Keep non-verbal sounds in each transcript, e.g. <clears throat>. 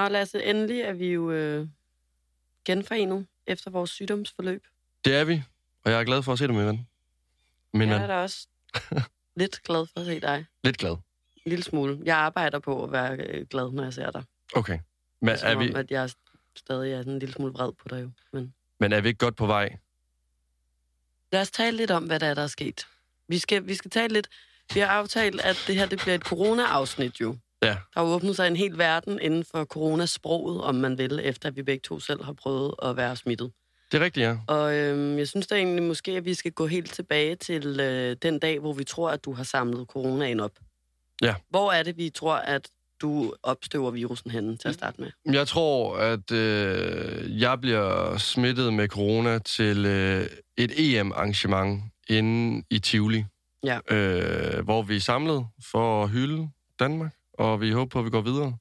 Nå, Lasse, endelig er vi jo øh, genforenet efter vores sygdomsforløb. Det er vi, og jeg er glad for at se dig, min ven. Min jeg ven. er da også <laughs> lidt glad for at se dig. Lidt glad. En lille smule. Jeg arbejder på at være øh, glad, når jeg ser dig. Okay. Men Som er, vi, om, at jeg stadig er sådan en lille smule vred på dig jo. Men men er vi ikke godt på vej? lad os tale lidt om, hvad der er, der er sket. Vi skal, vi skal tale lidt... Vi har aftalt, at det her det bliver et corona-afsnit jo. Ja. Der har åbnet sig en hel verden inden for coronasproget, om man vil, efter at vi begge to selv har prøvet at være smittet. Det er rigtigt, ja. Og øhm, jeg synes da egentlig måske, at vi skal gå helt tilbage til øh, den dag, hvor vi tror, at du har samlet coronaen op. Ja. Hvor er det, vi tror, at du opstøver virusen henne til at starte med? Jeg tror, at øh, jeg bliver smittet med corona til øh, et EM-arrangement inde i Tivoli. Ja. Øh, hvor vi er samlet for at hylde Danmark, og vi håber på, at vi går videre.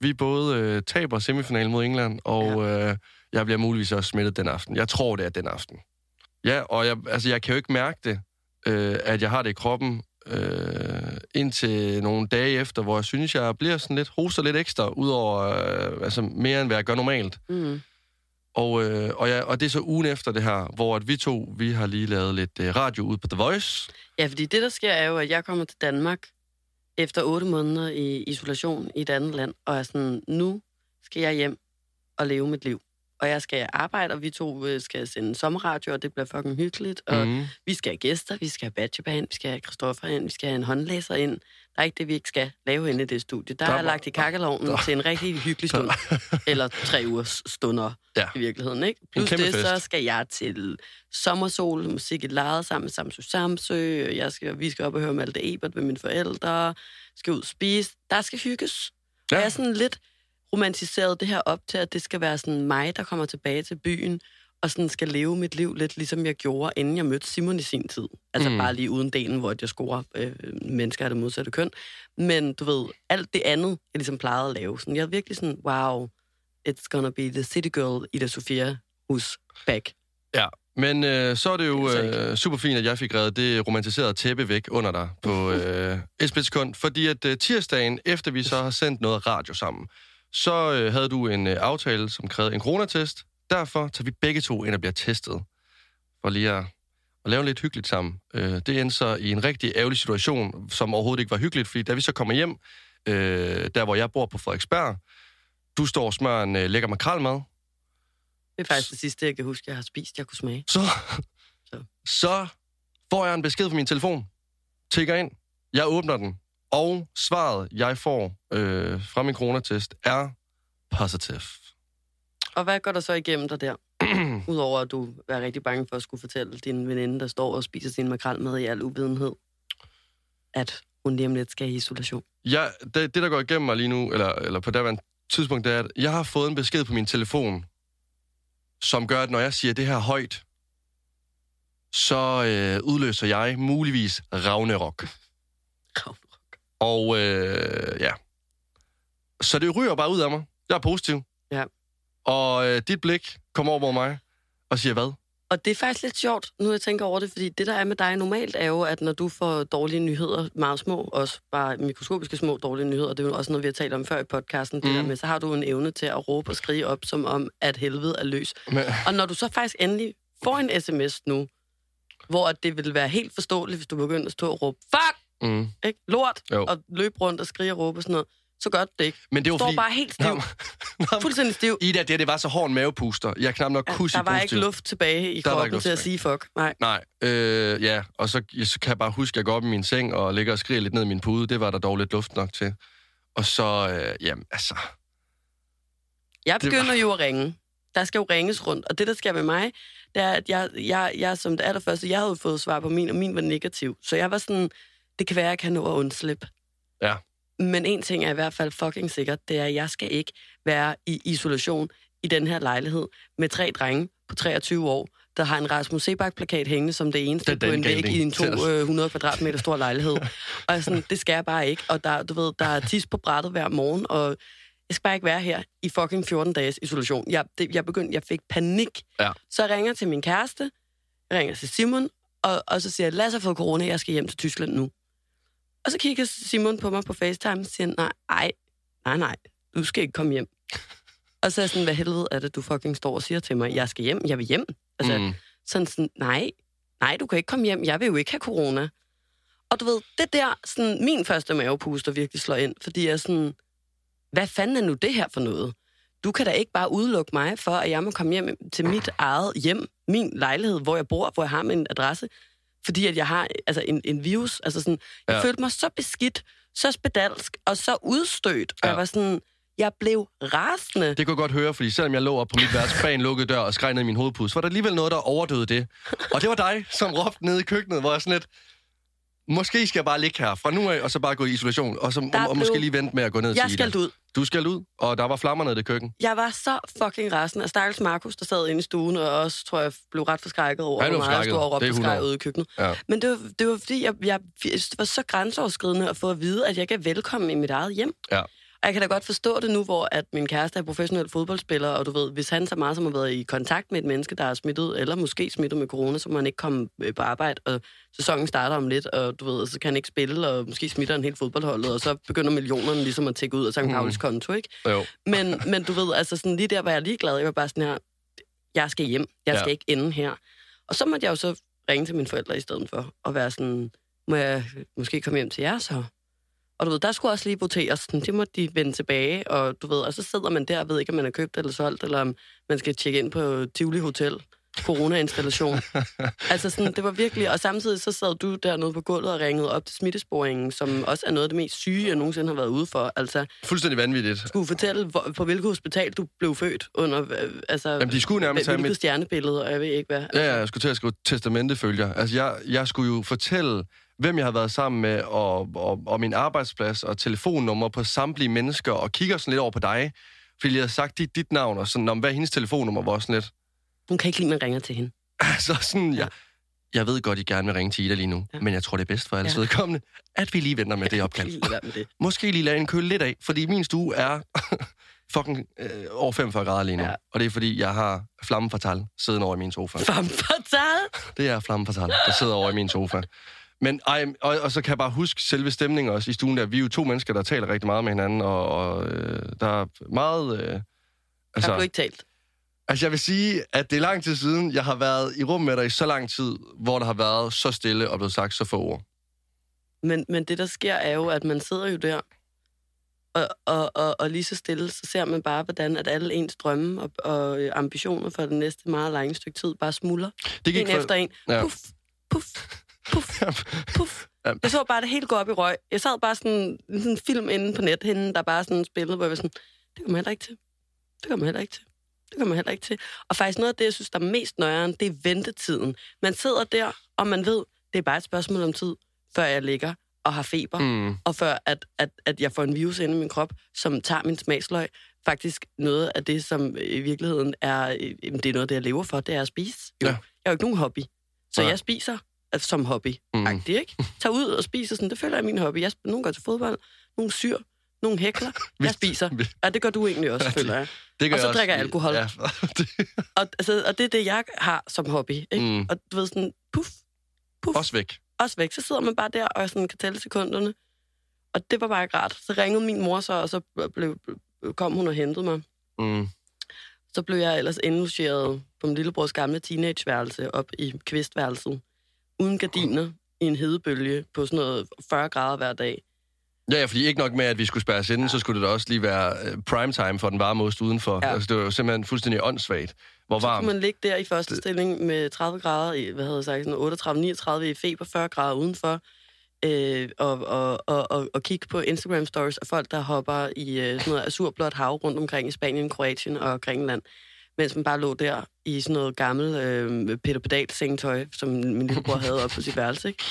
Vi både øh, taber semifinalen mod England, og øh, jeg bliver muligvis også smittet den aften. Jeg tror, det er den aften. Ja, og jeg, altså, jeg kan jo ikke mærke det, øh, at jeg har det i kroppen, øh, indtil nogle dage efter, hvor jeg synes, jeg bliver sådan lidt, hoster lidt ekstra, udover øh, altså mere end hvad jeg gør normalt. Mm. Og, øh, og, ja, og det er så ugen efter det her, hvor at vi to, vi har lige lavet lidt øh, radio ud på The Voice. Ja, fordi det, der sker, er jo, at jeg kommer til Danmark efter otte måneder i isolation i et andet land, og er sådan, nu skal jeg hjem og leve mit liv. Og jeg skal arbejde, og vi to øh, skal sende sommerradio, og det bliver fucking hyggeligt. Og Mhm. vi skal have gæster, vi skal have ind, vi skal have Christoffer ind, vi skal have en håndlæser ind. Der er ikke det, vi ikke skal lave inde i det studie. Der, Der er lagt i kakkelovnen til en rigtig hyggelig stund. <laughs> Eller tre ugers stunder Ja. i virkeligheden, ikke? Plus det, fest. så skal jeg til Sommersol, musik i lejet sammen med Samsø Samsø. Jeg skal, vi skal op og høre Malte Ebert med mine forældre. Skal ud og spise. Der skal hygges. Ja. Ja. Og jeg er sådan lidt romantiseret det her op til, at det skal være sådan mig, der kommer tilbage til byen, og sådan skal leve mit liv lidt ligesom jeg gjorde, inden jeg mødte Simon i sin tid. Altså mm. Bare lige uden delen, hvor jeg scorer øh, mennesker af det modsatte køn. Men du ved, alt det andet, jeg ligesom plejede at lave. Sådan, jeg er virkelig sådan, wow, it's gonna be the city girl Ida Sofia hus back. Ja, men øh, så er det jo øh, super fint, at jeg fik reddet det romantiserede tæppe væk under dig på <laughs> øh, et splitsekund, fordi at øh, tirsdagen, efter vi så har sendt noget radio sammen, så øh, havde du en øh, aftale, som krævede en coronatest. Derfor tager vi begge to ind og bliver testet, for lige at, at lave lidt hyggeligt sammen. Øh, det endte så i en rigtig ærgerlig situation, som overhovedet ikke var hyggeligt, fordi da vi så kommer hjem, øh, der hvor jeg bor på Frederiksberg, du står og smører en øh, lækker makrelmad, Det er faktisk det sidste, jeg kan huske, jeg har spist, jeg kunne smage. så, Så. så får jeg en besked på min telefon. Tigger ind. Jeg åbner den. Og svaret, jeg får øh, fra min coronatest, er positive. Og hvad går der så igennem dig der? <clears throat> Udover at du er rigtig bange for at skulle fortælle din veninde, der står og spiser sin makrel med i al uvidenhed, at hun lige om lidt skal i isolation. Jeg, det, det, der går igennem mig lige nu, eller, eller på daværende tidspunkt, det er, at jeg har fået en besked på min telefon, som gør, at når jeg siger det her højt, så øh, udløser jeg muligvis Ragnarok. Og øh, ja. Så det ryger bare ud af mig. Jeg er positiv. Ja. Og øh, dit blik kommer over mod mig og siger hvad? Og det er faktisk lidt sjovt, nu jeg tænker over det, fordi det, der er med dig normalt, er jo, at når du får dårlige nyheder, meget små, også bare mikroskopiske små dårlige nyheder, det er jo også noget, vi har talt om før i podcasten, det Mm. der med, så har du en evne til at råbe og skrige op, som om, at helvede er løs. Men, Og når du så faktisk endelig får en sms nu, hvor det vil være helt forståeligt, hvis du begynder at stå og råbe, fuck, mm. ikke? lort, Jo. og løbe rundt og skrige og råbe og sådan noget, så gør det ikke. Men det var står fordi... bare helt stiv, Nå, <laughs> nå, fuldstændig stiv. Ida, det, det var så hård mavepuster. Jeg knap nok Ja, kunne der var positiv. ikke luft tilbage i Der kroppen til at sige fuck. Nej. Nej, øh, ja. Og så, så kan jeg bare huske, at jeg går op i min seng og ligger og skriger lidt ned i min pude. Det var der dog lidt luft nok til. Og så, øh, jamen, altså... Jeg begynder var- jo at ringe. Der skal jo ringes rundt. Og det, der sker med mig, det er, at jeg, jeg, jeg som det allerførste, jeg havde fået svar på min, og min var negativ. Så jeg var sådan, det kan være, at jeg kan nå at undslippe. Ja. Men en ting er i hvert fald fucking sikkert, det er, at jeg skal ikke være i isolation i den her lejlighed med tre drenge på 23 år, der har en Rasmus Sebak-plakat hængende som det eneste Det på en væg i en til os. 200 kvadratmeter stor lejlighed. <laughs> og jeg sådan, det skal jeg bare ikke. Og der, du ved, der er tis på brættet hver morgen, og jeg skal bare ikke være her i fucking 14 dages isolation. Jeg, det, jeg begyndte, jeg fik panik. Ja. Så jeg ringer til min kæreste, jeg ringer til Simon, og, og så siger jeg, Lasse har fået corona, jeg skal hjem til Tyskland nu. Og så kigger Simon på mig på FaceTime og siger, nej, ej, nej, nej, du skal ikke komme hjem. Og så er jeg sådan, hvad helvede er det, du fucking står og siger til mig? Jeg skal hjem, jeg vil hjem. Altså, mm. sådan sådan, nej, nej, du kan ikke komme hjem, jeg vil jo ikke have corona. Og du ved, det der, sådan, min første mavepuster virkelig slår ind, fordi jeg sådan, hvad fanden er nu det her for noget? Du kan da ikke bare udelukke mig for, at jeg må komme hjem til mit eget hjem, min lejlighed, hvor jeg bor, hvor jeg har min adresse, fordi at jeg har altså, en, en virus. Altså sådan, jeg Ja. følte mig så beskidt, så spedalsk og så udstødt. Og Ja. jeg var sådan, jeg blev rasende. Det kunne jeg godt høre, fordi selvom jeg lå op på mit værelse <laughs> bag en lukket dør og skreg ned i min hovedpus, var der alligevel noget, der overdøde det. Og det var dig, som råbte nede i køkkenet, hvor jeg sådan lidt, måske skal jeg bare ligge her fra nu af, og så bare gå i isolation, og, så, og, og måske lige vente med at gå ned Jeg til skal Ida. ud. Du skal ud, og der var flammer nede i det køkken. Jeg var så fucking rasende. Og stakkels Markus, der sad inde i stuen, og også, tror jeg, blev ret forskrækket over, hvor meget jeg stod og råbte skreg 100. ude i køkkenet. Ja. Men det var, det var fordi, jeg, jeg, det var så grænseoverskridende at få at vide, at jeg er velkommen i mit eget hjem. Ja. Og jeg kan da godt forstå det nu, hvor at min kæreste er professionel fodboldspiller, og du ved, hvis han så meget som har været i kontakt med et menneske, der er smittet, eller måske smittet med corona, så må han ikke komme øh, på arbejde, og sæsonen starter om lidt, og du ved, så kan han ikke spille, og måske smitter han helt fodboldholdet, og så begynder millionerne ligesom at tække ud af St. Mhm. Paulis konto, ikke? Jo. Men, men du ved, altså sådan lige der var jeg lige glad. Jeg var bare sådan her, jeg skal hjem. Jeg skal Ja. ikke ende her. Og så måtte jeg jo så ringe til mine forældre i stedet for, og være sådan, må jeg måske komme hjem til jer så? Og du ved, der skulle også lige voteres. Sådan, det måtte de vende tilbage, og du ved, og så sidder man der og ved ikke, om man er købt eller solgt, eller om man skal tjekke ind på Tivoli Hotel. Corona-installation. <laughs> altså sådan, det var virkelig... Og samtidig så sad du dernede på gulvet og ringede op til smittesporingen, som også er noget af det mest syge, jeg nogensinde har været ude for. Altså, Fuldstændig vanvittigt. skulle fortælle, hvor, på hvilket hospital du blev født under, øh, altså, Jamen, de skulle nærmest have hvilket mit... stjernebillede, og jeg ved ikke hvad. Ja, ja, jeg skulle til at skrive testamentefølger. Altså, jeg, jeg skulle jo fortælle, hvem jeg har været sammen med, og, og, og min arbejdsplads, og telefonnummer på samtlige mennesker, og kigger sådan lidt over på dig, fordi jeg havde sagt dit, dit navn, og sådan, om hvad er hendes telefonnummer, var sådan lidt. Hun kan ikke lide, man ringer til hende. <laughs> Altså sådan, jeg, jeg ved godt, I gerne vil ringe til Ida lige nu, Ja. ja. men jeg tror, det er bedst for alles Ja. ja. vedkommende, at vi lige venter med det opkald. Lige det. <laughs> Måske lige lade en køle lidt af, fordi min stue er <laughs> fucking øh, over 45 grader lige nu. Ja. Ja. Og det er fordi, jeg har flamme fatal siddende over i min sofa. Femme fatale! Det er flamme fatal, der sidder over i min sofa. Men ej, og, og så kan jeg bare huske selve stemningen også i stuen der. Vi er jo to mennesker, der taler rigtig meget med hinanden, og, og øh, der er meget... Øh, Altså, har du ikke talt? altså, jeg vil sige, at det er lang tid siden, jeg har været i rum med dig i så lang tid, hvor der har været så stille og blevet sagt så få ord. Men, men det, der sker, er jo, at man sidder jo der, og, og, og, og lige så stille, så ser man bare, hvordan at alle ens drømme og, og øh, ambitioner for det næste meget lange stykke tid bare smuldrer. Det En efter en. Ja. Puff, puff, puff, puff. Jeg så bare det hele gå op i røg. Jeg sad bare sådan sådan en film inde på net, hende, der bare sådan spillede, hvor jeg var sådan, det kommer heller ikke til. Det kommer heller ikke til. Det kommer heller ikke til. Og faktisk noget af det, jeg synes, der er mest nøjeren, det er ventetiden. Man sidder der, og man ved, det er bare et spørgsmål om tid, før jeg ligger og har feber, mm. Og før at, at, at jeg får en virus inde i min krop, som tager min smagsløg. Faktisk noget af det, som i virkeligheden er, øh, det er noget det, jeg lever for, det er at spise. Jo. Ja. Jeg har jo ikke nogen hobby. Så Nej. jeg spiser som hobby. Mm. ikke? Tag ud og spiser sådan, det føler jeg er min hobby. Jeg, nogle går til fodbold, nogle syr, nogle hækler. <laughs> Jeg spiser. Ja, det gør du egentlig også, Ja, føler jeg. Det gør Og så jeg drikker jeg alkohol. Ja, <laughs> det, Og, altså, og det er det, jeg har som hobby. Ikke? mm, Og du ved sådan, puff, puff, også væk. også væk. Så sidder man bare der og sådan kan tælle sekunderne. Og det var bare ikke rart. Så ringede min mor så, og så blev, kom hun og hentede mig. Mm. Så blev jeg ellers indlogeret på min lillebrors gamle teenageværelse op i kvistværelset. Uden gardiner, i en hedebølge på sådan noget 40 grader hver dag. Ja, ja, fordi ikke nok med, at vi skulle spærres inden, ja. så skulle det da også lige være øh, prime time for den varme ost udenfor. Ja. Altså, det var jo simpelthen fuldstændig åndssvagt. Hvor Så varmt. kunne man ligge der i første stilling med 30 grader, i, hvad havde jeg sagt, sådan 38-39 i feber, 40 grader udenfor, øh, og, og, og, og, og kigge på Instagram stories af folk, der hopper i øh, sådan noget azurblåt hav rundt omkring i Spanien, Kroatien og Grækenland, mens man bare lå der i sådan noget gammelt øh, Peter Pedal sengetøj, som min lillebror havde oppe på sit værelse, ikke?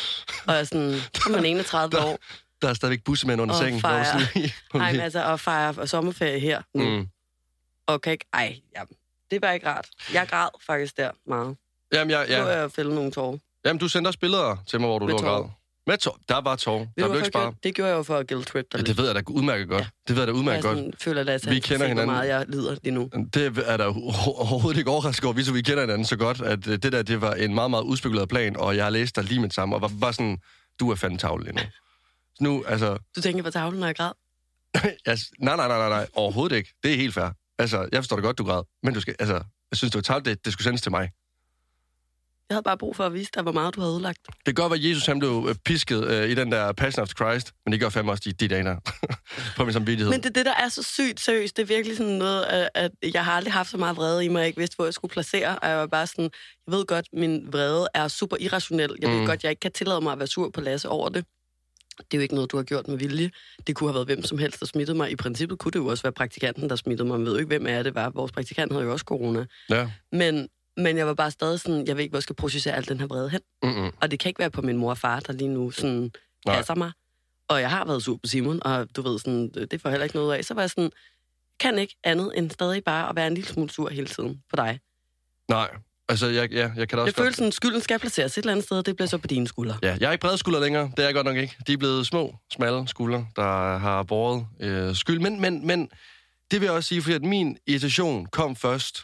Og jeg er sådan, så er man 31 Der- år, Der er stadigvæk bussemænd under Og sengen. fejre. sådan- nej, men altså, og fejre sommerferie her nu, mm. og kan ikke, ej, ja, det var ikke rart. Jeg græd faktisk der meget. Jamen, jeg, Ja. Nu er jeg fældet nogle tårer. Jamen, du sendte også billeder til mig, hvor du lå og græd. Med tår. Der var tår. Ved Der blev ikke sparet. Det gjorde jeg jo for at guilt trip dig Ja, det ved jeg da udmærket godt. Ja. Det ved jeg da udmærket jeg godt. føler, at Vi kender hvor hinanden. meget jeg lider lige nu. Det er der overhovedet ikke overrasket over, vi så vi kender hinanden så godt, at øh, det der, det var en meget, meget udspekuleret plan, og jeg har læst dig lige med det samme, og var bare sådan, du er fandme tavle lige nu. Så nu, altså, <laughs> Du tænker på tavlen, når jeg græd? jeg, nej, nej, nej, nej, nej, overhovedet ikke. Det er helt fair. Altså, jeg forstår det godt, du græd. Men du skal, altså, jeg synes, det var talt, det, det skulle sendes til mig. Jeg havde bare brug for at vise dig, hvor meget du havde ødelagt. Det kan godt være, at Jesus han blev øh, pisket øh, i den der Passion of Christ, men det gør fandme også de, de dage der. <laughs> på min samvittighed. Men det er det, der er så sygt seriøst. Det er virkelig sådan noget, at, at jeg har aldrig haft så meget vrede i mig, jeg ikke vidste, hvor jeg skulle placere. Og jeg var bare sådan, jeg ved godt, min vrede er super irrationel. Jeg ved Mm. godt, jeg ikke kan tillade mig at være sur på Lasse over det. Det er jo ikke noget, du har gjort med vilje. Det kunne have været hvem som helst, der smittede mig. I princippet kunne det jo også være praktikanten, der smittede mig. Man ved jo ikke, hvem af det var. Vores praktikant havde jo også corona. Ja. Men, men jeg var bare stadig sådan, jeg ved ikke, hvor jeg skal processere al den her vrede hen. Mm-mm. Og det kan ikke være på min mor og far, der lige nu sådan Nej. passer mig. Og jeg har været sur på Simon, og du ved, sådan, det får heller ikke noget af. Så var jeg sådan, kan ikke andet end stadig bare at være en lille smule sur hele tiden på dig. Nej, altså, jeg, ja, jeg kan da også Det føles sådan, skylden skal placeres et eller andet sted, og det bliver så på dine skuldre. Ja, jeg er ikke brede skuldre længere. Det er jeg godt nok ikke. De er blevet små, smalle skuldre, der har båret øh, skyld. Men, men, men det vil jeg også sige, fordi at min irritation kom først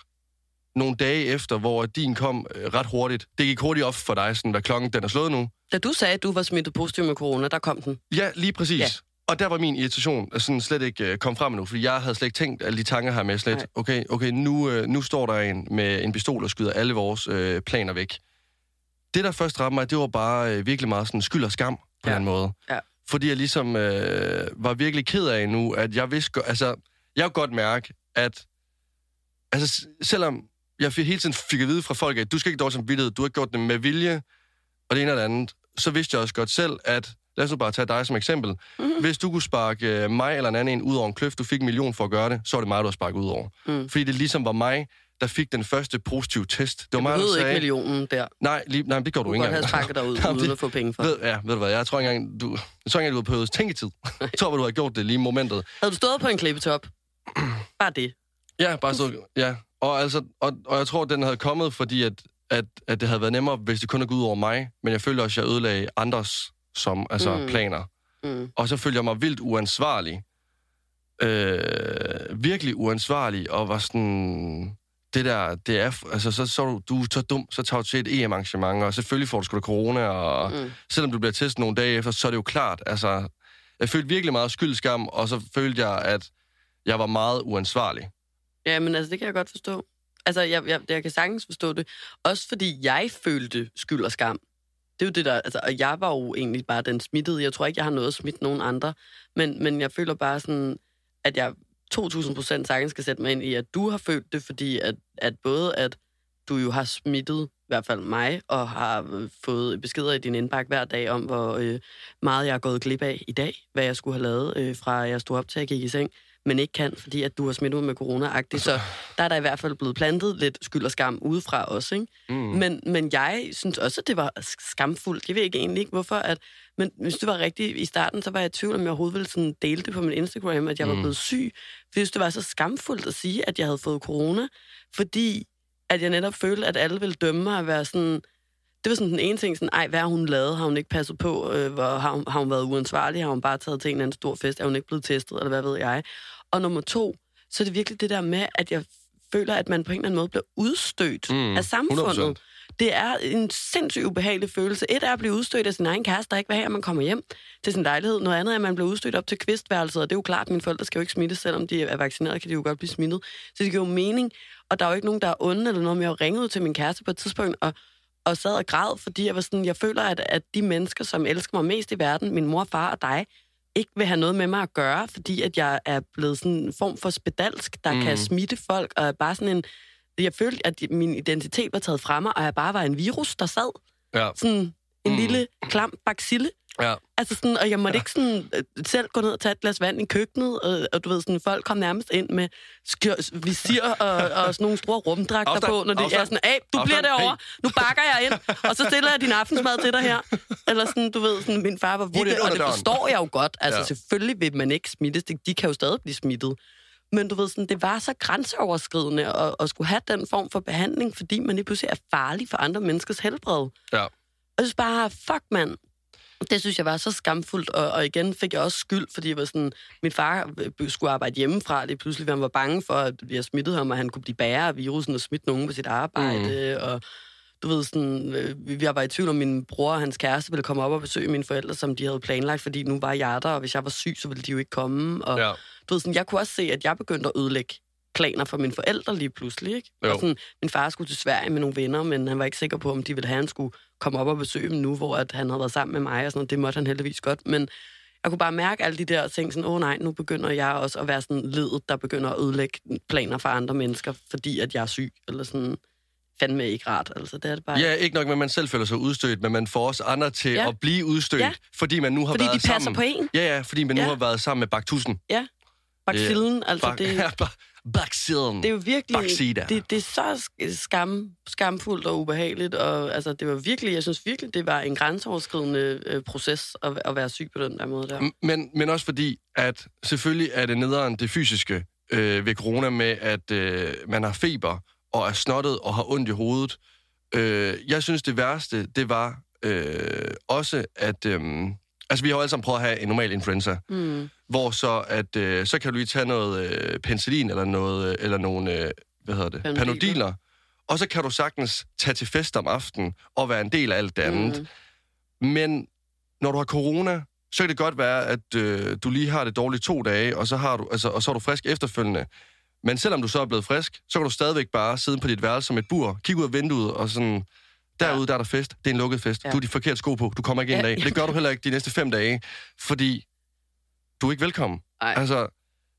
nogle dage efter, hvor din kom øh, ret hurtigt. Det gik hurtigt op for dig, sådan, hvad klokken den er slået nu. Da du sagde, at du var smittet positiv med corona, der kom den. Ja, lige præcis. Ja. Og der var min irritation øh, sådan slet ikke øh, kom frem endnu, fordi jeg havde slet ikke tænkt alle de tanker her med slet. Nej. Okay, okay nu, øh, nu står der en med en pistol og skyder alle vores øh, planer væk. Det, der først ramte mig, det var bare øh, virkelig meget sådan skyld og skam på Ja. den måde. Ja. Fordi jeg ligesom øh, var virkelig ked af nu, at jeg vidste, altså, jeg kunne godt mærke, at altså, selvom jeg fik, hele tiden fik at vide fra folk, at du skal ikke dårligt som du har gjort det med vilje, og det ene og det andet, så vidste jeg også godt selv, at lad os nu bare tage dig som eksempel. Mhm. Mm. Hvis du kunne sparke øh, mig eller en anden en ud over en kløft, du fik en million for at gøre det, så var det mig, du har sparket ud over. Mm. Fordi det ligesom var mig, der fik den første positive test. Det var Jeg mig, der sagde... ikke millionen der. Nej, lige, nej, det gjorde Du du kunne ikke godt have engang. sparket dig ud, <laughs> uden at få penge for. Ved, ja, ved du hvad, jeg tror ikke engang, du, jeg tror ikke engang, du har behøvet tænketid. Jeg tror, at du har gjort det lige i momentet. Havde du stået på en klippetop? Bare det. Ja, bare så, ja. Og, altså, og, og jeg tror, at den havde kommet, fordi at, at, at det havde været nemmere, hvis det kun havde gået ud over mig. Men jeg følte også, at jeg ødelagde andres som, altså, Mm. planer. Mm. Og så følte jeg mig vildt uansvarlig. Øh, virkelig uansvarlig, og var sådan... Det der, det er... Altså, så, så er du, du er så dum, så tager du til et EM-arrangement, og selvfølgelig får du sgu da corona, og Mm. selvom du bliver testet nogle dage efter, så er det jo klart, altså... Jeg følte virkelig meget skyldskam, og så følte jeg, at jeg var meget uansvarlig. Ja, men altså, det kan jeg godt forstå. Altså, jeg, jeg, jeg kan sagtens forstå det. Også fordi jeg følte skyld og skam. Det er jo det der, altså, og jeg var jo egentlig bare den smittede. Jeg tror ikke, jeg har noget at smitte nogen andre. Men, men jeg føler bare sådan, at jeg 2000 procent sagtens skal sætte mig ind i, at du har følt det, fordi at, at både at du jo har smittet, i hvert fald mig, og har øh, fået beskeder i din indbakke hver dag om, hvor øh, meget jeg er gået glip af i dag, hvad jeg skulle have lavet, øh, fra jeg stod op til jeg gik i seng, men ikke kan, fordi at du har smittet mig med corona-agtigt. Så der er der i hvert fald blevet plantet lidt skyld og skam udefra også, ikke? Mm. Men, men jeg synes også, at det var skamfuldt. Jeg ved ikke egentlig ikke, hvorfor. At, men hvis det var rigtigt i starten, så var jeg i tvivl, om jeg overhovedet ville sådan dele det på min Instagram, at jeg var Mm. blevet syg. For jeg synes, det var så skamfuldt at sige, at jeg havde fået corona, fordi at jeg netop følte, at alle ville dømme mig at være sådan... Det var sådan den ene ting, sådan, ej, hvad har hun lavet? Har hun ikke passet på? Øh, hvor, har, hun, har hun været uansvarlig? Har hun bare taget til en eller anden stor fest? Er hun ikke blevet testet? Eller hvad ved jeg? Og nummer to, så er det virkelig det der med, at jeg føler, at man på en eller anden måde bliver udstødt Mm, af samfundet. 100%. Det er en sindssygt ubehagelig følelse. Et er at blive udstødt af sin egen kæreste, der ikke vil have, at man kommer hjem til sin lejlighed. Noget andet er, at man bliver udstødt op til kvistværelset, og det er jo klart, at mine forældre skal jo ikke smittes, selvom de er vaccineret, kan de jo godt blive smittet. Så det giver jo mening, og der er jo ikke nogen, der er onde eller noget, men jeg har ringet ud til min kæreste på et tidspunkt, og, og sad og græd, fordi jeg var sådan, jeg føler, at, at de mennesker, som elsker mig mest i verden, min mor, far og dig, ikke vil have noget med mig at gøre, fordi at jeg er blevet sådan en form for spedalsk, der mm. kan Mm. smitte folk, og er bare sådan en... Jeg følte, at min identitet var taget fra mig, og jeg bare var en virus, der sad. Ja. Sådan en Mm. lille, klam bacille. Ja. Altså sådan, og jeg måtte ikke sådan, øh, selv gå ned og tage et glas vand i køkkenet, og, og du ved, sådan, folk kom nærmest ind med skjør, visir og, og sådan nogle store rumdragter Afstand, på, når de afstand. er sådan, hey, du bliver derovre, nu bakker jeg ind, og så stiller jeg din aftensmad til dig her. Eller sådan, du ved, sådan, min far var ind og det forstår jeg jo godt, altså Ja. selvfølgelig vil man ikke smittes, de, kan jo stadig blive smittet. Men du ved, sådan, det var så grænseoverskridende at, at skulle have den form for behandling, fordi man lige pludselig er farlig for andre menneskers helbred. Ja. Og synes bare, fuck mand. Det synes jeg var så skamfuldt, og, og igen fik jeg også skyld, fordi jeg var sådan, min far øh, skulle arbejde hjemmefra, det pludselig, han var bange for, at vi havde smittet ham, og han kunne blive bærer af virusen og smitte nogen på sit arbejde, mm. og du ved, sådan, øh, vi var i tvivl om, min bror og hans kæreste ville komme op og besøge mine forældre, som de havde planlagt, fordi nu var jeg der, og hvis jeg var syg, så ville de jo ikke komme. Og, Ja. du ved, sådan, jeg kunne også se, at jeg begyndte at ødelægge planer for mine forældre lige pludselig. Ikke? Jo. Og sådan, min far skulle til Sverige med nogle venner, men han var ikke sikker på, om de ville have, han skulle komme op og besøge dem nu, hvor at han havde været sammen med mig, og sådan noget. Det måtte han heldigvis godt, men jeg kunne bare mærke alle de der ting, sådan, åh oh, nej, nu begynder jeg også at være sådan ledet, der begynder at ødelægge planer for andre mennesker, fordi at jeg er syg, eller sådan, fandme ikke rart, altså det er det bare. Ja, ikke nok med, at man selv føler sig udstødt, men man får også andre til Ja. at blive udstødt, Ja. fordi man nu har fordi været de passer sammen. på en. Ja, ja, fordi man nu Ja. har været sammen med Baktusen. Baksillen, altså Bak, det, <laughs> ja, baksiden. det er jo virkelig... Baksida. Det, det er så sk- skam, skamfuldt og ubehageligt, og altså, det var virkelig, jeg synes virkelig, det var en grænseoverskridende øh, proces at, at være syg på den der måde der. Men, men også fordi, at selvfølgelig er det nederen det fysiske øh, ved corona med, at øh, man har feber og er snottet og har ondt i hovedet. Øh, jeg synes, det værste, det var øh, også, at... Øh, altså, vi har jo alle sammen prøvet at have en normal influenza, Mm. Hvor så, at, øh, så kan du lige tage noget øh, penicillin eller, noget, øh, eller nogle, øh, hvad hedder det, Panodiler. panodiler, og så kan du sagtens tage til fest om aftenen og være en del af alt det andet. Mm. Men når du har corona, så kan det godt være, at øh, du lige har det dårligt to dage, og så, har du, altså, og så er du frisk efterfølgende. Men selvom du så er blevet frisk, så kan du stadigvæk bare sidde på dit værelse som et bur, kigge ud af vinduet og sådan... Derude, der er der fest. Det er en lukket fest. Ja. Du har de forkerte sko på. Du kommer ikke ind Ja. en dag. Det gør du heller ikke de næste fem dage, fordi du er ikke velkommen. Ej. Altså,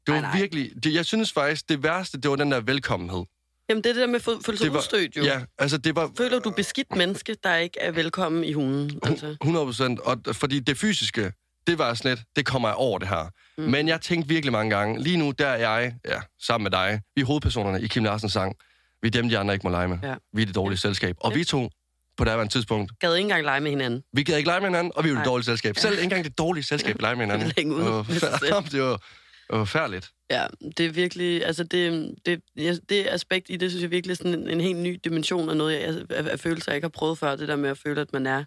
det var Ej, nej. virkelig... Det, jeg synes faktisk, det værste, det var den der velkommenhed. Jamen det er det der med at føle sig udstødt jo. Ja, altså det var Føler du beskidt menneske, der ikke er velkommen i hulen? Altså. 100 procent. Og fordi det fysiske, det var sådan lidt, det kommer jeg over det her. Mm. Men jeg tænkte virkelig mange gange, lige nu der er jeg, ja, sammen med dig, vi er hovedpersonerne i Kim Larsens sang. Vi er dem, de andre ikke må lege med. Ja. Vi er det dårlige selskab. Og Ja. vi to, på det her tidspunkt, Gad ikke engang lege med hinanden. vi gad ikke lege med hinanden, og vi er jo det Nej. dårlige selskab. Selv ikke engang det dårlige selskab <laughs> lege med hinanden. Længe fa- det var, var færdigt. Ja, det er virkelig, altså det, det, det aspekt i det, synes jeg virkelig er sådan en, en helt ny dimension af noget, jeg, af, af følelser, jeg ikke har prøvet før. Det der med at føle, at man er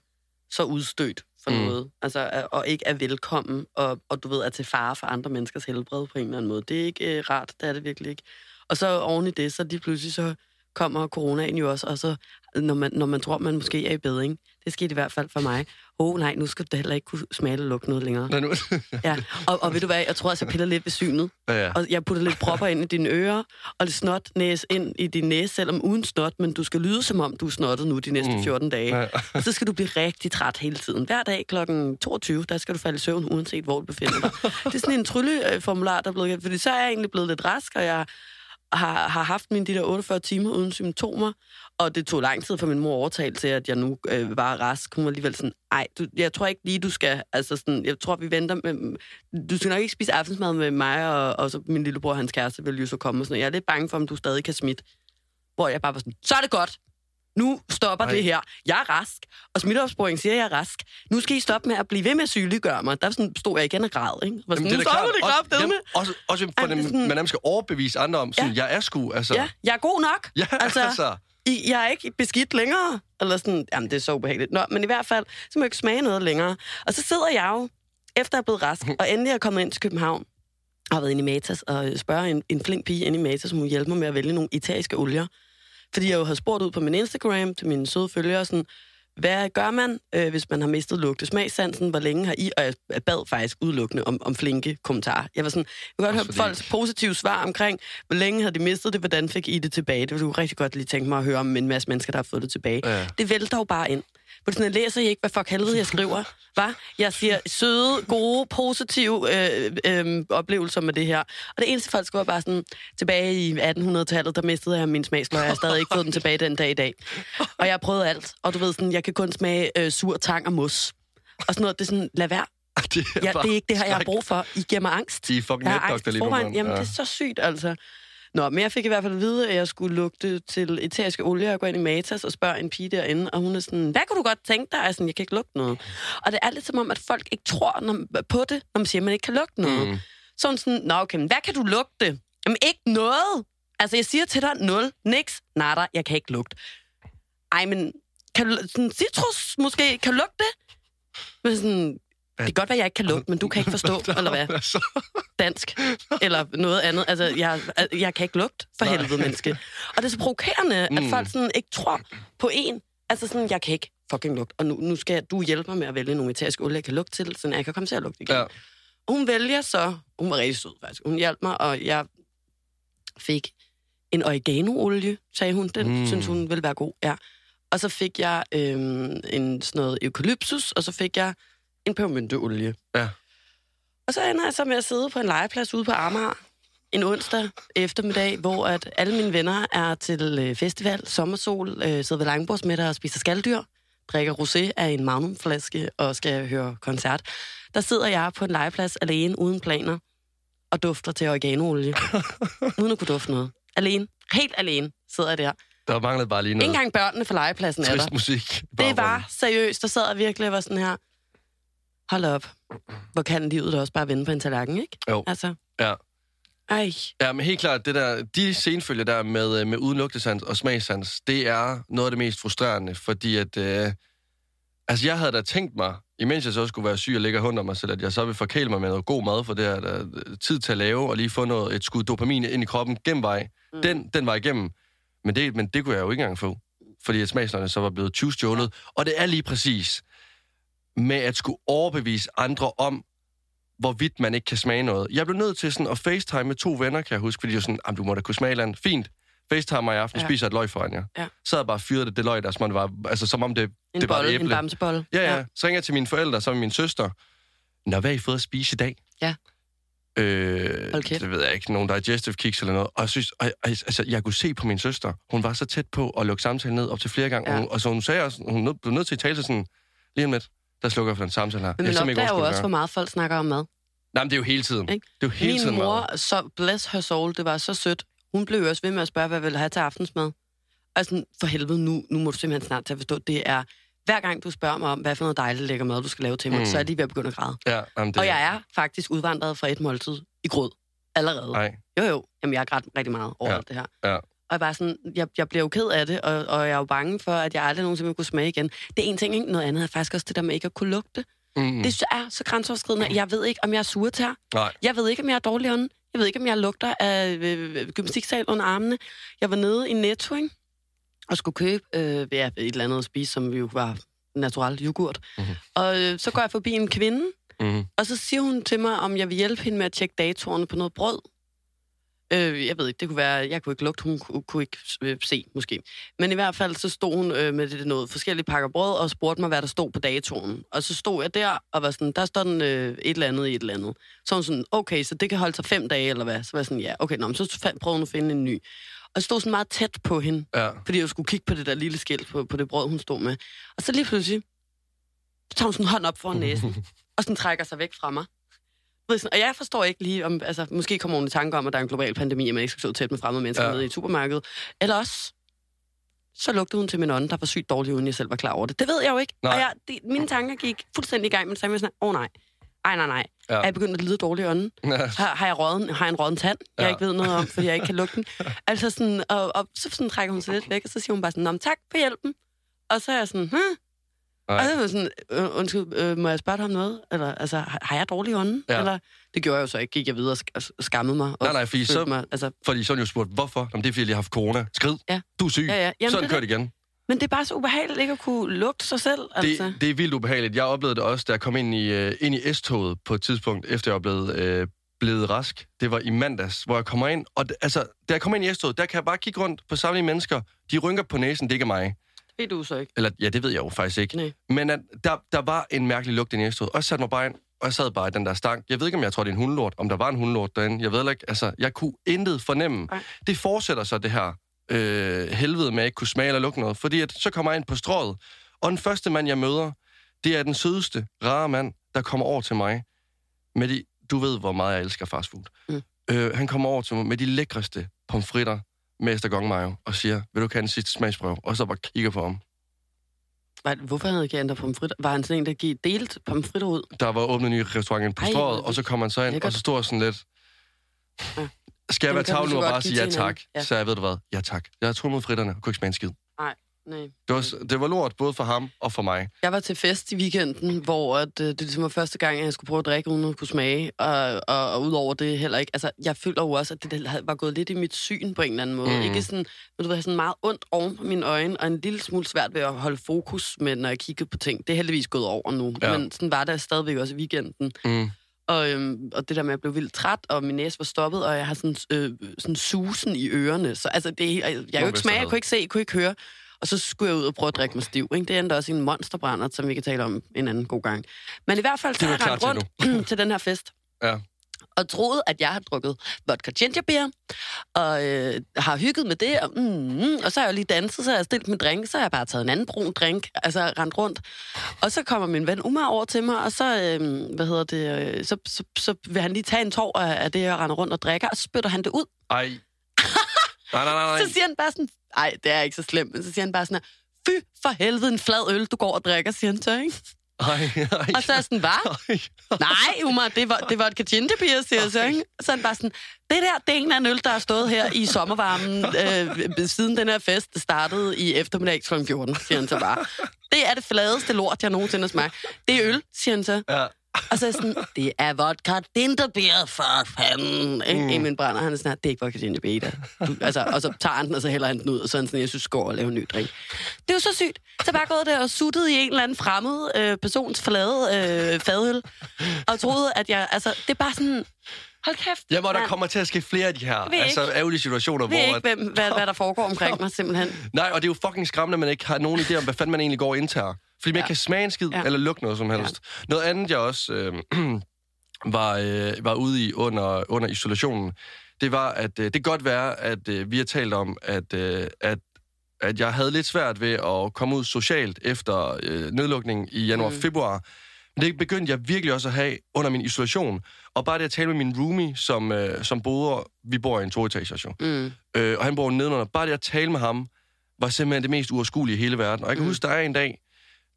så udstødt for Mm. noget. Altså, og ikke er velkommen, og, og du ved, er til fare for andre menneskers helbred på en eller anden måde. Det er ikke øh, rart, det er det virkelig ikke. Og så oven i det, så lige pludselig så kommer coronaen jo også, og så når man, når man tror, man måske er i bedring, det skete i hvert fald for mig. Åh oh, nej, nu skal du heller ikke kunne smage eller lugte noget længere. Nå, nu, <laughs> Ja, og, og ved du hvad, jeg tror også, jeg piller lidt ved synet. ja, ja. Og jeg putter lidt propper ind i dine ører, og lidt snot næs ind i din næse, selvom uden snot, men du skal lyde, som om du er snottet nu de næste Mm. 14 dage. Ja. Og <laughs> så skal du blive rigtig træt hele tiden. Hver dag kl. 22, der skal du falde i søvn, uanset hvor du befinder dig. Det er sådan en trylleformular, der er blevet... Fordi så er jeg egentlig blevet lidt rask, og jeg har, har haft mine de der 48 timer uden symptomer, og det tog lang tid for min mor at overtale til, at jeg nu øh, var rask. Hun var alligevel sådan, ej, du, jeg tror ikke lige, du skal, altså sådan, jeg tror, vi venter med, du skal nok ikke spise aftensmad med mig, og, og så min lillebror og hans kæreste vil jo så komme og sådan. Jeg er lidt bange for, om du stadig kan smitte. Hvor jeg bare var sådan, så er det godt. Nu stopper Ej. Det her. Jeg er rask, og smitteopsporing siger, at jeg er rask. Nu skal I stoppe med at blive ved med at sygeliggøre mig. Der sådan, stod jeg igen og græd, ikke? Var sådan, Jamen, nu da stopper det Også, kraftedeme. jamen, også, også for Ej, det sådan- man nærmest skal overbevise andre om, sådan, jeg er sgu, altså... Ja, jeg er god nok. <laughs> ja altså- altså I, jeg er ikke beskidt længere. Eller sådan, jamen det er så ubehageligt. Nå, men i hvert fald, så må jeg ikke smage noget længere. Og så sidder jeg jo, efter jeg er blevet rask, og endelig er kommet ind til København, og har været inde i Matas og spørger en, en flink pige inde i Matas, som hun hjælper mig med at vælge nogle italienske olier. Fordi jeg jo har spurgt ud på min Instagram til mine søde følgere, sådan, hvad gør man, øh, hvis man har mistet lugtesmagssansen? Hvor længe har I? Og jeg bad faktisk udelukkende om, om flinke kommentarer. Jeg var sådan, jeg vil godt høre folks positive svar omkring, hvor længe har de mistet det, hvordan fik I det tilbage? Det ville du rigtig godt lige tænke mig at høre om en masse mennesker, der har fået det tilbage. Ja. Det vælter jo bare ind. For sådan, læser I ikke, hvad fuck helvede jeg skriver. Hva? Jeg siger søde, gode, positive øh, øh, oplevelser med det her. Og det eneste folk skriver bare sådan, tilbage i 1800-tallet, der mistede jeg min smagsløg. Jeg har stadig ikke fået den tilbage den dag i dag. Og jeg har prøvet alt. Og du ved sådan, jeg kan kun smage øh, sur tang og mos. Og sådan noget, det er sådan, lad være. <laughs> det er, Ja, det er ikke det her, jeg har brug for. I giver mig angst. De er fucking Jeg har angst lige munden. Jamen, Ja. det er så sygt, altså. Nå, men jeg fik i hvert fald at vide, at jeg skulle lugte til eteriske olie og gå ind i Matas og spørge en pige derinde, og hun er sådan, hvad kunne du godt tænke dig? Jeg, sådan, jeg kan ikke lugte noget. Og det er lidt som om, at folk ikke tror når, på det, når man siger, at man ikke kan lugte noget. Mm. Så hun sådan, nå okay, men hvad kan du lugte? Jamen ikke noget. Altså, jeg siger til dig, nul, niks, nada, jeg kan ikke lugte. Ej, men kan du, sådan, citrus måske, kan du lugte det? Men sådan, det kan godt være, jeg ikke kan lugte, men du kan ikke forstå, <laughs> eller hvad? Dansk, eller noget andet. Altså, jeg, jeg kan ikke lugte for Nej. helvede, menneske. Og det er så provokerende, mm. At folk sådan ikke tror på en, Altså sådan, jeg kan ikke fucking lugte. Og nu, nu skal du hjælpe mig med at vælge nogle eteriske olie, jeg kan lugte til, så jeg kan komme til at lugte igen. Ja. Og hun vælger så, hun var rigtig sød faktisk, hun hjalp mig, og jeg fik en oregano-olie, sagde hun. Den mm. synes hun ville være god, ja. Og så fik jeg øhm, en sådan noget eukalyptus, og så fik jeg en pebermynteolie. Ja. Og så ender jeg så med at sidde på en legeplads ude på Amager en onsdag eftermiddag, hvor at alle mine venner er til øh, festival, sommersol, øh, sidder ved langbordsmiddag og spiser skalddyr, drikker rosé af en magnumflaske og skal høre koncert. Der sidder jeg på en legeplads alene, uden planer, og dufter til oreganolie. <laughs> uden at kunne dufte noget. Alene. Helt alene sidder jeg der. Der manglede bare lige noget engang børnene fra legepladsen er der. trist musik. Det var seriøst. Der sad jeg virkelig og var sådan her. Hold op. Hvor kan livet da også bare vende på en tallerken, ikke? Jo. Altså, Ja. ej. Ja, men helt klart, det der, de senfølger der med, øh, med uden lugtesans og smagsans, det er noget af det mest frustrerende, fordi at... Øh, altså, jeg havde da tænkt mig, imens jeg så skulle være syg og ligge og mig selv, at jeg så vil forkæle mig med noget god mad, for det er der øh, tid til at lave, og lige få noget, et skud dopamin ind i kroppen gennem vej. Mm. Den, den var igennem. Men det, men det kunne jeg jo ikke engang få, fordi at smagsnøgne så var blevet 20 stjålet. Og det er lige præcis med at skulle overbevise andre om, hvorvidt man ikke kan smage noget. Jeg blev nødt til sådan at facetime med to venner, kan jeg huske, fordi de var sådan, "Jamen, du må da kunne smage andet. Fint. Facetime mig i aften, ja. Ja. spiser et løg foran jer. Ja. Så havde jeg bare fyret det, det løg der, som var, altså, som om det, En det var et bolle, en æble. bamsebolle. Ja, ja. Så ringer jeg til mine forældre, så min søster. Nå, hvad har I fået at spise i dag? Ja. Øh, kæft. det ved jeg ikke, nogle digestive kicks eller noget. Og jeg synes, og, altså, jeg kunne se på min søster, hun var så tæt på at lukke samtalen ned op til flere gange. Ja. Og, hun, og så hun sagde også, hun blev nødt til at tale sådan, lige om lidt, der slukker for den samtale her. Men man ikke opdager jo også, det hvor meget folk snakker om mad. Nej, men det er jo hele tiden. Ikke? Det er jo hele Min tiden mor, mad. så bless her soul, det var så sødt. Hun blev også ved med at spørge, hvad jeg ville have til aftensmad. Og sådan, for helvede, nu, nu må du simpelthen snart til at forstå, det er, hver gang du spørger mig om, hvad for noget dejligt lækker mad, du skal lave til mig, Mm. så er de ved at begynde at græde. Ja, jamen, det, Og jeg er faktisk udvandret fra et måltid i grød. Allerede. Nej, Jo, jo. Jamen, jeg har grædt rigtig meget over Ja. det her. Ja. Og jeg, bare sådan, jeg, jeg bliver jo ked af det, og, og jeg er jo bange for, at jeg aldrig nogensinde kunne smage igen. Det er en ting, ikke? Noget andet er faktisk også det der med ikke at kunne lugte. mm, Mm. Det er så grænseoverskridende. Jeg ved ikke, om jeg er sur til nej. Jeg ved ikke, om jeg er dårlig ånden. Jeg ved ikke, om jeg lugter af øh, gymnastiksal under armene. Jeg var nede i Netto, ikke? og skulle købe øh, ja, et eller andet at spise, som jo var natural yoghurt. Mm-hmm. Og øh, så går jeg forbi en kvinde, Mm, og så siger hun til mig, om jeg vil hjælpe hende med at tjekke datorerne på noget brød. Øh, jeg ved ikke, det kunne være, jeg kunne ikke lugte, hun kunne, kunne ikke øh, se, måske. Men i hvert fald, så stod hun øh, med det, noget forskellige pakker brød, og spurgte mig, hvad der stod på datoren. Og så stod jeg der, og var sådan, der står den øh, et eller andet i et eller andet. Så hun sådan, okay, så det kan holde sig fem dage, eller hvad? Så var jeg sådan, ja, okay, nå, men så prøvede hun at finde en ny. Og jeg stod sådan meget tæt på hende, ja. fordi jeg skulle kigge på det der lille skilt på, på det brød, hun stod med. Og så lige pludselig, så tager hun sådan en hånd op foran næsen, <laughs> og sådan trækker sig væk fra mig. Og jeg forstår ikke lige, om, altså, måske kommer hun i tanke om, at der er en global pandemi, og man ikke skal stå tæt med fremmede mennesker Ja. nede i et supermarked. Eller også, så lugtede hun til min ånd, der var sygt dårlig, uden jeg selv var klar over det. Det ved jeg jo ikke. Nej. Og jeg, det, mine tanker gik fuldstændig i gang, men så var jeg sådan, åh oh, nej, ej nej nej, Ja. er jeg begyndt at lide dårlig ånden? Ja. Har, har, jeg råden, har jeg en råden tand, jeg Ja. ikke ved noget om, fordi jeg ikke kan lugte den? <laughs> Altså sådan, og, og så sådan trækker hun sig lidt væk, og så siger hun bare sådan, "Nå, men tak for hjælpen. Og så er jeg sådan, hm? Nej. Og så var jeg sådan, øh, undskyld, øh, må jeg spørge dig om noget? Eller, altså, har har jeg dårlig ånden? Ja. Eller, det gjorde jeg jo så ikke, gik jeg videre og sk- og skammede mig. Og Nej, nej, fordi så- Mig, altså, Fordi så jo spurgt, hvorfor? Jamen, det er, fordi jeg har haft corona. Skrid. Ja. Du er syg. ja, ja. Jamen, Sådan det, det. igen. Men det er bare så ubehageligt ikke at kunne lugte sig selv. Altså. Det, det er vildt ubehageligt. Jeg oplevede det også, da jeg kom ind i, uh, ind i S-toget på et tidspunkt, efter jeg var blevet, uh, blevet rask. Det var i mandags, hvor jeg kommer ind. Og det, altså, da jeg kommer ind i S-toget, der kan jeg bare kigge rundt på samlede mennesker. De rynker på næsen, det er ikke mig. Ved du så ikke. Eller, ja, det ved jeg jo faktisk ikke. Nej. Men at, der, der var en mærkelig lugt inde i S-toget. Og jeg satte mig bare ind, og jeg sad bare i den der stank. Jeg ved ikke, om jeg tror, det er en hundelort. Om der var en hundelort derinde. Jeg ved ikke. Altså, jeg kunne intet fornemme. Nej. Det fortsætter så det her øh, helvede med at ikke kunne smage eller lugte noget. Fordi at, så kommer jeg ind på strået, og den første mand, jeg møder, det er den sødeste, rare mand, der kommer over til mig. Med de, du ved, hvor meget jeg elsker fastfood. Mm. Øh, han kommer over til mig med de lækreste pomfritter med Estergong mayo, og siger, vil du have en sidste smagsprøve? Og så bare kigger på ham. Var, hvorfor havde ikke ændret pomfritter? Var han sådan en, der gik delt pomfritter ud? Der var åbnet en ny restaurant på strået, og så kommer han så ind, lækkert. og så står jeg sådan lidt... Ja. Skal jeg være kan du tavle så nu og bare sige ja tak? Ja. Så jeg ved du hvad, ja tak. Jeg har trummet fritterne og kunne ikke smage en skid. Nej. Det var, det var lort både for ham og for mig. Jeg var til fest i weekenden, hvor at, øh, det ligesom var første gang, at jeg skulle prøve at drikke, uden at kunne smage. Og, og, og udover det heller ikke. Altså, jeg føler jo også, at det var gået lidt i mit syn på en eller anden måde. Mm. Ikke sådan, men du ved, sådan meget ondt oven på mine øjne, og en lille smule svært ved at holde fokus med, når jeg kiggede på ting. Det er heldigvis gået over nu, Ja. men sådan var det stadigvæk også i weekenden. Mm. Og, øhm, og det der med, at jeg blev vildt træt, og min næse var stoppet, og jeg har sådan, øh, sådan susen i ørerne. Så altså, det, jeg, jeg, jeg Må kunne ikke smage, jeg kunne ikke se, jeg kunne ikke høre. Og så skulle jeg ud og prøve at drikke mig stiv. Ikke? Det endte også i en monsterbrænder, som vi kan tale om en anden god gang. Men i hvert fald, så har jeg rendt til rundt <clears throat> til den her fest. Ja. Og troede, at jeg har drukket vodka ginger beer, og øh, har hygget med det, og, mm, og så har jeg jo lige danset, så har jeg stillet min drink, så har jeg bare taget en anden brun drink, altså rendt rundt. Og så kommer min ven Umar over til mig, og så, øh, hvad hedder det, øh, så, så, så vil han lige tage en tår af, af det, jeg render rundt og drikker, og så spytter han det ud. Ej. <laughs> Nej, nej, nej, nej. Så siger han bare sådan, nej, det er ikke så slemt, men så siger han bare sådan her, fy for helvede, en flad øl, du går og drikker, siger han så, ikke? Ej, ej. Og så er sådan, hvad? Ej. Nej, Umar, det var, det var et gingerbeer, siger jeg så, ikke? Så han bare sådan, det der, det er en eller anden øl, der har stået her i sommervarmen, øh, siden den her fest startede i eftermiddag kl. 14, siger han så bare. Det er det fladeste lort, jeg nogensinde har smagt. Det er øl, siger han så. Ja. Og så er sådan, det er vodka gingerbeer, for fanden. Ikke? Mm. Emil brænder, han er sådan, det er ikke vodka gingerbeer, da. du, altså, Og så tager han den, og så hælder han den ud, og så er han sådan, jeg synes, går og lave en ny drink. Det er jo så sygt. Så bare gået der og suttet i en eller anden fremmed øh, persons flade øh, fadøl, og troede, at jeg, altså, det er bare sådan, hold kæft. Ja, hvor der kommer til at ske flere af de her ved altså, ærgerlige situationer, ved hvor... ikke, hvem, hvad, hvad der foregår omkring mig, <laughs> simpelthen. Nej, og det er jo fucking skræmmende, at man ikke har nogen idé om, hvad fanden man egentlig går og indtager. Fordi man Ja. kan smage en skid, Ja. eller lugte noget som helst. Noget andet, jeg også øh, <clears throat> var, øh, var ude i under, under isolationen, det var, at øh, det kan godt være, at øh, vi har talt om, at, øh, at, at jeg havde lidt svært ved at komme ud socialt efter øh, nedlukningen i januar-februar. Men det begyndte jeg virkelig også at have under min isolation. Og bare det at tale med min roomie, som, øh, som boede, vi bor i en toetagers jo, Mm. øh, og han bor nedenunder. Bare det at tale med ham, var simpelthen det mest uoverskuelige i hele verden. Og jeg kan mm. Huske, der er en dag,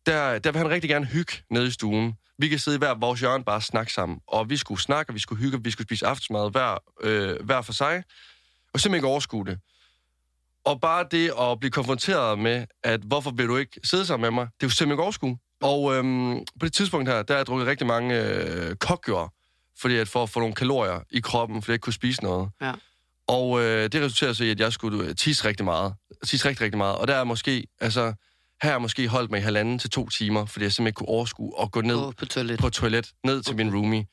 der, der vil han rigtig gerne hygge nede i stuen. Vi kan sidde i hver vores hjørne bare og snakke sammen. Og vi skulle snakke, og vi skulle hygge, og vi skulle spise aftensmad hver, øh, hver for sig. Og simpelthen ikke overskue det. Og bare det at blive konfronteret med, at hvorfor vil du ikke sidde sammen med mig, det er jo simpelthen ikke overskue. Og øhm, på det tidspunkt her, der har jeg drukket rigtig mange øh, kokjord, fordi at for at få nogle kalorier i kroppen, fordi jeg ikke kunne spise noget. Ja. Og øh, det resulterede så i, at jeg skulle øh, tisse rigtig meget. Tisse rigtig, rigtig meget. Og der er måske, altså, her har jeg måske holdt mig i halvanden til to timer, fordi jeg simpelthen ikke kunne overskue at gå ned På, på toilet. på toilet, ned til min roomie.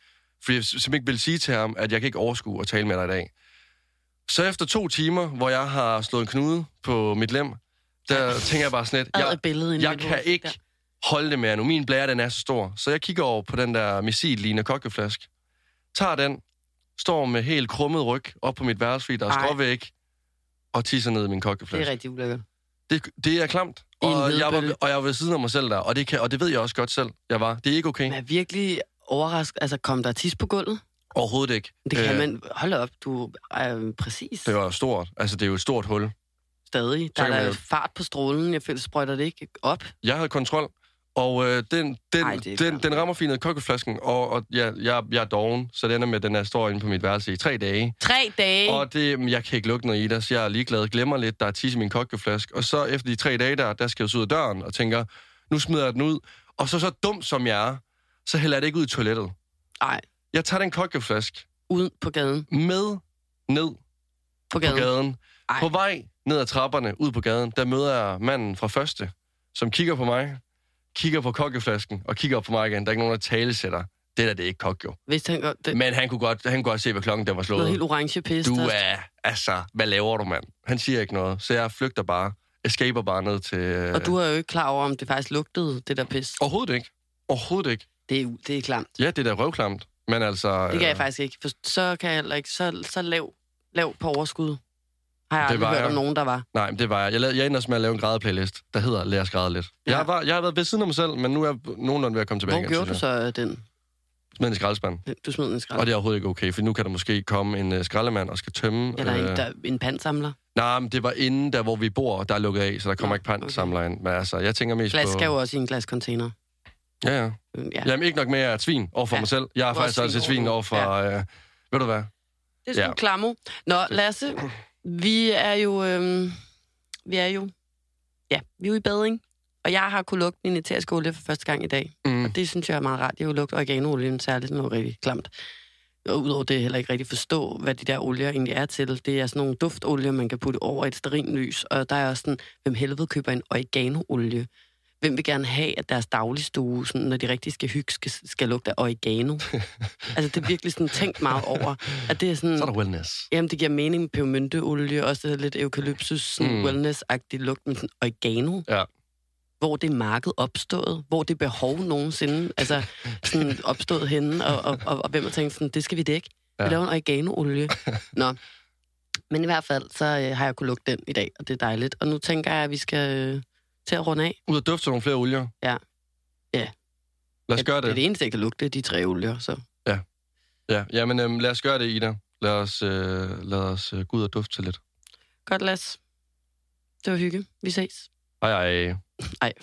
Fordi jeg simpelthen ikke ville sige til ham, at jeg kan ikke overskue at tale med dig i dag. Så efter to timer, hvor jeg har slået en knude på mit lem, der tænker jeg bare sådan lidt, jeg, jeg kan ikke Ja. holde det mere nu. Min blære, den er så stor. Så jeg kigger over på den der missil-lignende kokkeflaske, tager den, står med helt krummet ryg op på mit værelse, fordi der er skråvæg, og tisser ned i min Det kokkeflaske. er rigtig ulækkert. Det, det er klamt. Og jeg, var, og jeg var ved siden af mig selv der, og det, kan, og det ved jeg også godt selv, jeg var. Det er ikke okay. Jeg er virkelig overrasket. Altså, kom der tis på gulvet? Overhovedet ikke. Det kan Øh, man... Hold op, du er præcis. Det var stort. Altså, det er jo et stort hul. Stadig. Der er man der jo- fart på strålen. Jeg føler, sprøjter det ikke op. Jeg havde kontrol, og øh, den, den, Ej, er den, den rammer fint ned i kokkeflasken, og, og ja, jeg, jeg er doven, så det ender med, den her står inde på mit værelse i tre dage. Tre dage. Og det, jeg kan ikke lugte noget i det, så jeg er ligeglad. Glemmer lidt, der er tis i min kokkeflaske. Og så efter de tre dage der, der skal jeg så ud af døren og tænker, nu smider jeg den ud. Og så så dum som jeg er, så hælder jeg det ikke ud i toilettet. Nej, Jeg tager den kokkeflaske ude på gaden. med ned På på gaden. gaden. Ej. På vej ned ad trapperne, ud på gaden, der møder jeg manden fra første, som kigger på mig, kigger på kokkeflasken, og kigger op på mig igen. Der er ikke nogen, der talesætter. Det der, det er ikke kok, jo. Hvis han godt... Det, Men han kunne godt, han kunne godt se, hvad klokken der var noget slået. helt orange pis. Du der- er, altså, hvad laver du, mand? Han siger ikke noget, så jeg flygter bare. Escaper bare ned til... øh, Og du er jo ikke klar over, om det faktisk lugtede, det der pis. Overhovedet ikke. Overhovedet ikke. Det er, det er klamt. Ja, det er da røvklamt. Men altså... Det kan jeg øh, faktisk ikke. For så kan jeg heller ikke... Så, så lav, lav på overskud. Har jeg Det aldrig var hørt jeg. om nogen, der var. Nej, men det var jeg. Jeg, lavede, jeg endte også med at lave en grædeplaylist, der hedder Lad os græde lidt. Ja. Jeg, var, jeg har været ved siden af mig selv, men nu er jeg nogenlunde ved at komme tilbage Hvor igen. gjorde du så den? Smid den i skraldespanden. Du smed den i skrald. Og det er overhovedet ikke okay, for nu kan der måske komme en uh, skraldemand og skal tømme... Eller en, øh, der, en pandsamler. Nej, men det var inden der, hvor vi bor, der er lukket af, så der kommer Nå, ikke pantsamler ind. Men altså, jeg tænker mest Glas på... skal jo også i en glascontainer. Ja, ja. Ja. Jamen, ikke nok med, at jeg er et svin over for Ja. mig selv. Jeg er er faktisk også et svin over- for... Øh, ved du hvad? Det er sgu Ja. ja. klammer. Nå, Lasse, vi er jo... Øhm, vi er jo ja, vi er ude i bading. Og jeg har kunnet lugte min eteriske olie for første gang i dag. Mm. Og det synes jeg er meget rart. Jeg har jo lugtet organoolien særligt noget rigtig klamt. Og udover det heller ikke rigtig forstå, hvad de der olier egentlig er til. Det er sådan nogle duftolier, man kan putte over et sterinlys. Og der er også sådan, hvem helvede køber en oregano-olie? Hvem vil gerne have, at deres dagligstue, sådan, når de rigtig skal hygge, skal, skal lugte af oregano? <laughs> altså, det er virkelig sådan tænkt meget over. At det er sådan, Så er der wellness. Jamen, det giver mening med pebermynteolie, også lidt eukalyptus, sådan Mm. wellness-agtig lugt, men sådan oregano. Ja. Hvor det marked opstået, hvor det behov nogensinde, altså sådan opstået henne, og, og, og, og hvem har tænkt sådan, det skal vi dække. Vi Ja. laver en oregano-olie. Nå. Men i hvert fald, så øh, har jeg kunnet lugte den i dag, og det er dejligt. Og nu tænker jeg, at vi skal øh, til at runde af. Ud og dufte nogle flere olier. Ja. Ja. Lad os gøre Det er det. det eneste, jeg kan lugte, det er de tre olier, så Ja, jamen øhm, lad os gøre det, Ida. Lad os, øh, lad os øh, gå ud og dufte til lidt. godt, Lads. Det var hygge. Vi ses. Hej hej. Ej.